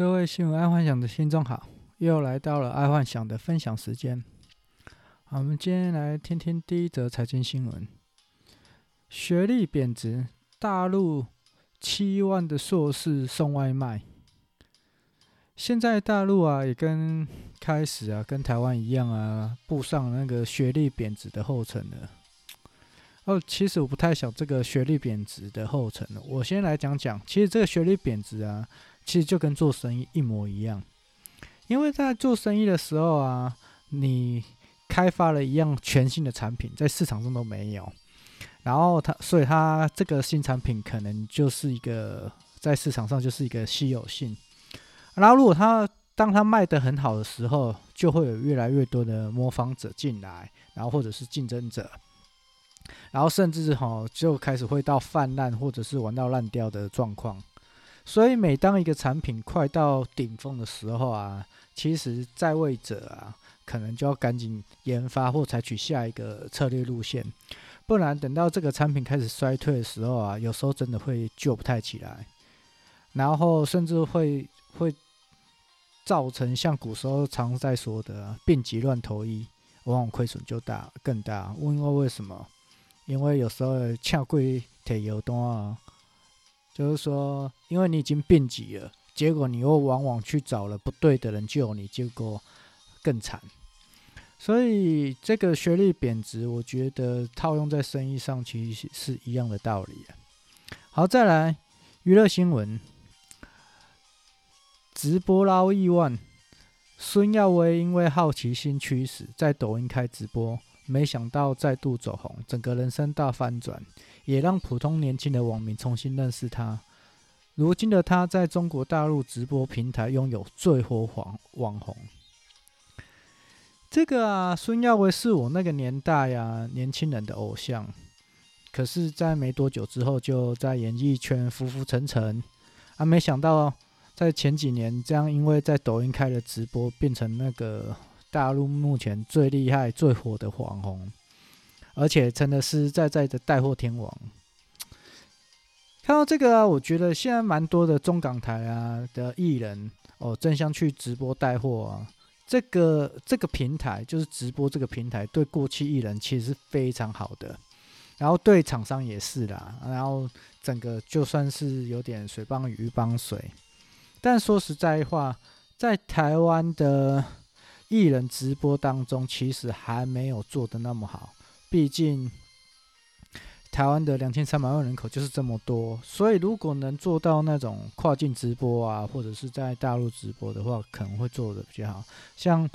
各位新闻爱幻想的听众好，又来到了爱幻想的分享时间。好，我们今天来听听第一则财经新闻：学历贬值，大陆七万的硕士送外卖。现在大陆啊，也跟开始啊，跟台湾一样啊，步上那个学历贬值的后尘了。哦，其实我不太想这个学历贬值的后尘了。我先来讲讲，其实这个学历贬值啊。其实就跟做生意一模一样，因为在做生意的时候啊，你开发了一样全新的产品，在市场上都没有，然后它，所以它这个新产品可能就是一个在市场上就是一个稀有性。然后如果它当它卖得很好的时候，就会有越来越多的模仿者进来，然后或者是竞争者，然后甚至哈就开始会到泛滥或者是玩到烂掉的状况。所以，每当一个产品快到顶峰的时候啊，其实在位者啊，可能就要赶紧研发或采取下一个策略路线，不然等到这个产品开始衰退的时候啊，有时候真的会救不太起来，然后甚至会会造成像古时候常在说的“病急乱投医”，往往亏损就大更大。问为为什么？因为有时候恰贵铁油多啊。就是说，因为你已经病急了，结果你又往往去找了不对的人救你，结果更惨。所以这个学历贬值，我觉得套用在生意上其实是一样的道理。好，再来娱乐新闻，直播捞亿万，孙耀威因为好奇心驱使，在抖音开直播，没想到再度走红，整个人生大翻转。也让普通年轻的网民重新认识他。如今的他在中国大陆直播平台拥有最火网网红。这个啊，孙耀威是我那个年代呀、年轻人的偶像。可是，在没多久之后，就在演艺圈浮浮沉沉。啊，没想到在前几年，这样因为在抖音开了直播，变成那个大陆目前最厉害、最火的网红。而且真的实实在在的带货天王。看到这个啊，我觉得现在蛮多的中港台啊的艺人哦，争相去直播带货啊。这个这个平台就是直播这个平台，对过气艺人其实是非常好的，然后对厂商也是啦。然后整个就算是有点水帮鱼，帮水。但说实在话，在台湾的艺人直播当中，其实还没有做的那么好。毕竟，台湾的两千三百万人口就是这么多，所以如果能做到那种跨境直播啊，或者是在大陆直播的话，可能会做得比较好。像，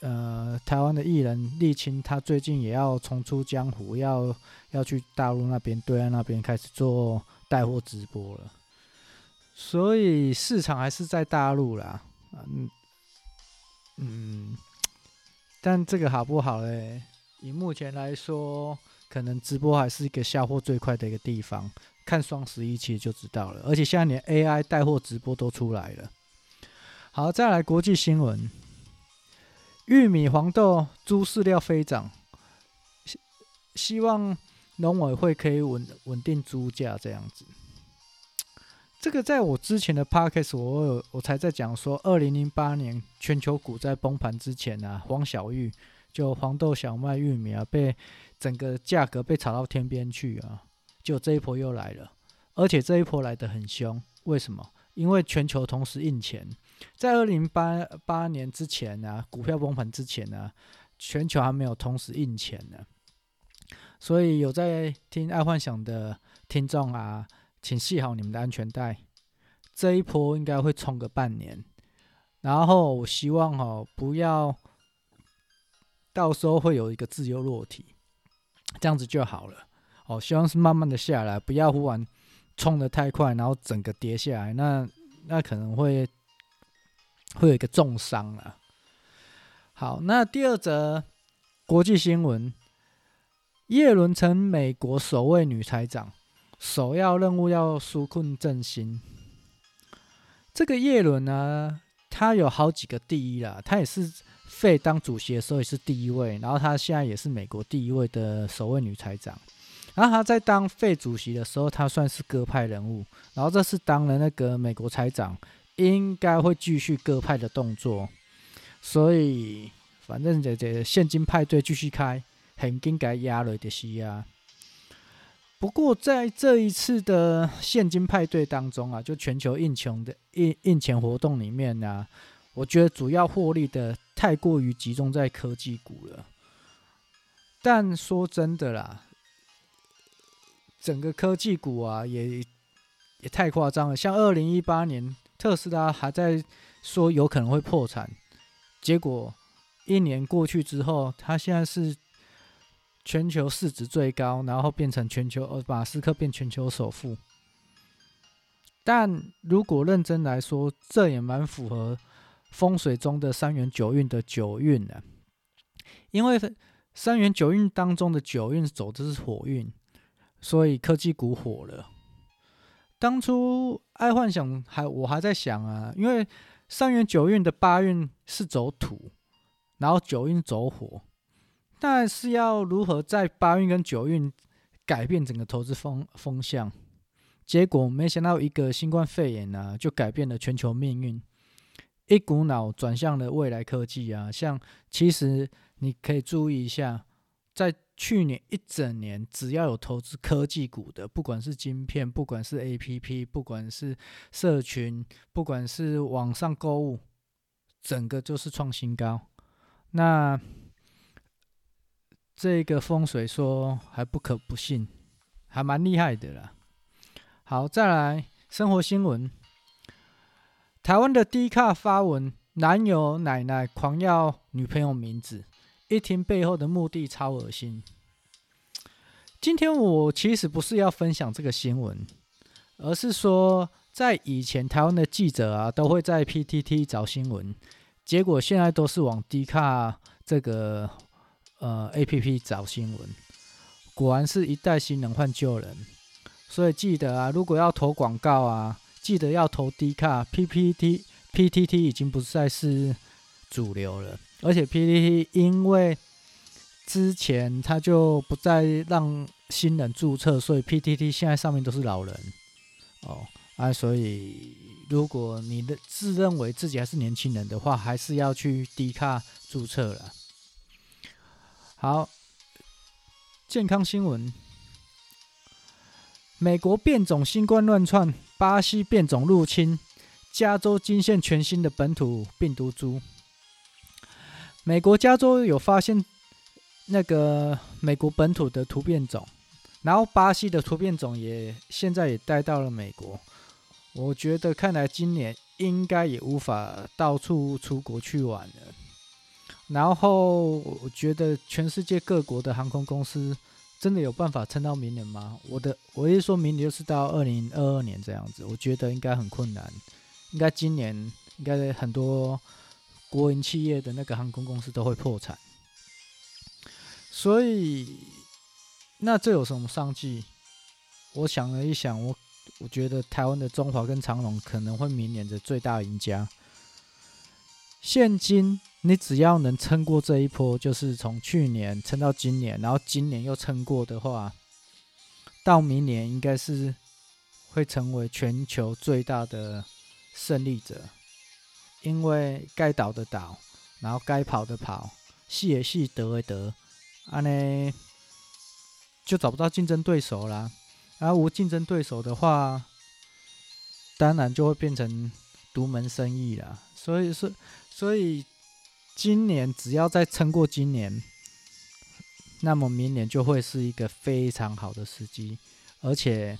呃，台湾的艺人沥青，他最近也要重出江湖，要要去大陆那边对岸那边开始做带货直播了。所以市场还是在大陆啦，嗯嗯，但这个好不好嘞？以目前来说，可能直播还是一个下货最快的一个地方。看双十一其实就知道了，而且现在连 AI 带货直播都出来了。好，再来国际新闻：玉米、黄豆、猪饲料飞涨，希望农委会可以稳稳定猪价这样子。这个在我之前的 podcast 我有我才在讲说，二零零八年全球股灾崩盘之前啊，黄小玉。就黄豆、小麦、玉米啊，被整个价格被炒到天边去啊！就这一波又来了，而且这一波来得很凶。为什么？因为全球同时印钱，在二零八八年之前呢、啊，股票崩盘之前呢、啊，全球还没有同时印钱呢。所以有在听爱幻想的听众啊，请系好你们的安全带。这一波应该会冲个半年，然后我希望哦，不要。到时候会有一个自由落体，这样子就好了。哦，希望是慢慢的下来，不要忽然冲得太快，然后整个跌下来，那那可能会会有一个重伤啊。好，那第二则国际新闻：叶伦成美国首位女财长，首要任务要纾困振兴。这个叶伦呢，他有好几个第一啦，他也是。费当主席的时候也是第一位，然后他现在也是美国第一位的首位女财长。然后他在当费主席的时候，他算是鸽派人物。然后这次当了那个美国财长，应该会继续各派的动作，所以反正这这现金派对继续开，很应该压了的是啊。不过在这一次的现金派对当中啊，就全球印穷的印印钱活动里面呢、我觉得主要获利的太过于集中在科技股了。但说真的啦，整个科技股啊，也也太夸张了。像二零一八年特斯拉还在说有可能会破产，结果一年过去之后，它现在是。全球市值最高，然后变成全球，呃，马斯克变全球首富。但如果认真来说，这也蛮符合风水中的三元九运的九运啊，因为三元九运当中的九运走的是火运，所以科技股火了。当初爱幻想还我还在想啊，因为三元九运的八运是走土，然后九运走火。但是要如何在八运跟九运改变整个投资风风向？结果没想到一个新冠肺炎啊，就改变了全球命运，一股脑转向了未来科技啊。像其实你可以注意一下，在去年一整年，只要有投资科技股的，不管是晶片，不管是 APP，不管是社群，不管是网上购物，整个就是创新高。那这个风水说还不可不信，还蛮厉害的啦。好，再来生活新闻。台湾的 D 卡发文，男友奶奶狂要女朋友名字，一听背后的目的超恶心。今天我其实不是要分享这个新闻，而是说在以前台湾的记者啊都会在 PTT 找新闻，结果现在都是往 D 卡这个。呃，A P P 找新闻，果然是一代新人换旧人，所以记得啊，如果要投广告啊，记得要投低卡 P P T P T T 已经不再是主流了，而且 P T T 因为之前他就不再让新人注册，所以 P T T 现在上面都是老人。哦啊，所以如果你的自认为自己还是年轻人的话，还是要去低卡注册了。好，健康新闻：美国变种新冠乱窜，巴西变种入侵，加州惊现全新的本土病毒株。美国加州有发现那个美国本土的突变种，然后巴西的突变种也现在也带到了美国。我觉得看来今年应该也无法到处出国去玩了。然后我觉得全世界各国的航空公司真的有办法撑到明年吗？我的我意思说明年就是到二零二二年这样子，我觉得应该很困难。应该今年应该很多国营企业的那个航空公司都会破产。所以那这有什么商机？我想了一想，我我觉得台湾的中华跟长荣可能会明年的最大赢家。现金。你只要能撑过这一波，就是从去年撑到今年，然后今年又撑过的话，到明年应该是会成为全球最大的胜利者，因为该倒的倒，然后该跑的跑，戏也戏，得也得，安呢就找不到竞争对手啦。而无竞争对手的话，当然就会变成独门生意啦。所以是，所以。今年只要再撑过今年，那么明年就会是一个非常好的时机，而且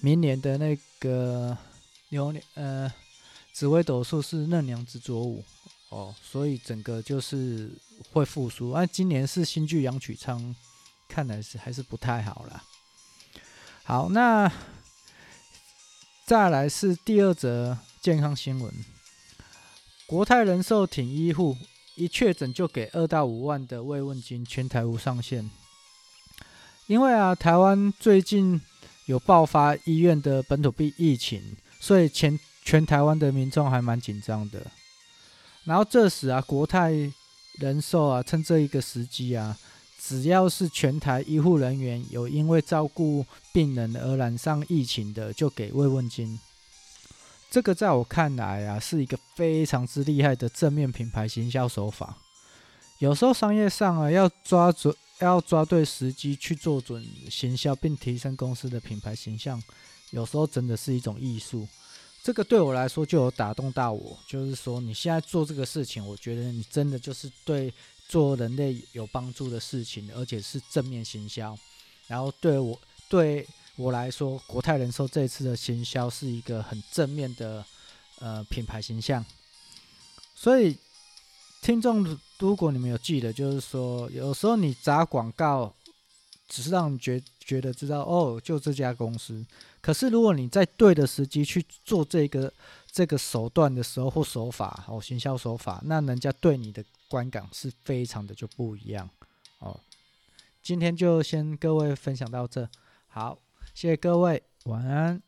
明年的那个牛年呃紫微斗数是嫩娘子左午哦，所以整个就是会复苏。而、啊、今年是新剧阳曲仓，看来是还是不太好啦。好，那再来是第二则健康新闻。国泰人寿挺医护，一确诊就给二到五万的慰问金，全台无上限。因为啊，台湾最近有爆发医院的本土病疫情，所以全全台湾的民众还蛮紧张的。然后这时啊，国泰人寿啊，趁这一个时机啊，只要是全台医护人员有因为照顾病人而染上疫情的，就给慰问金。这个在我看来啊，是一个非常之厉害的正面品牌行销手法。有时候商业上啊，要抓准，要抓对时机去做准行销，并提升公司的品牌形象，有时候真的是一种艺术。这个对我来说就有打动到我，就是说你现在做这个事情，我觉得你真的就是对做人类有帮助的事情，而且是正面行销。然后对我对。我来说，国泰人寿这次的行销是一个很正面的呃品牌形象，所以听众如果你们有记得，就是说有时候你砸广告只是让你觉觉得知道哦，就这家公司，可是如果你在对的时机去做这个这个手段的时候或手法哦，行销手法，那人家对你的观感是非常的就不一样哦。今天就先各位分享到这，好。谢谢各位，晚安。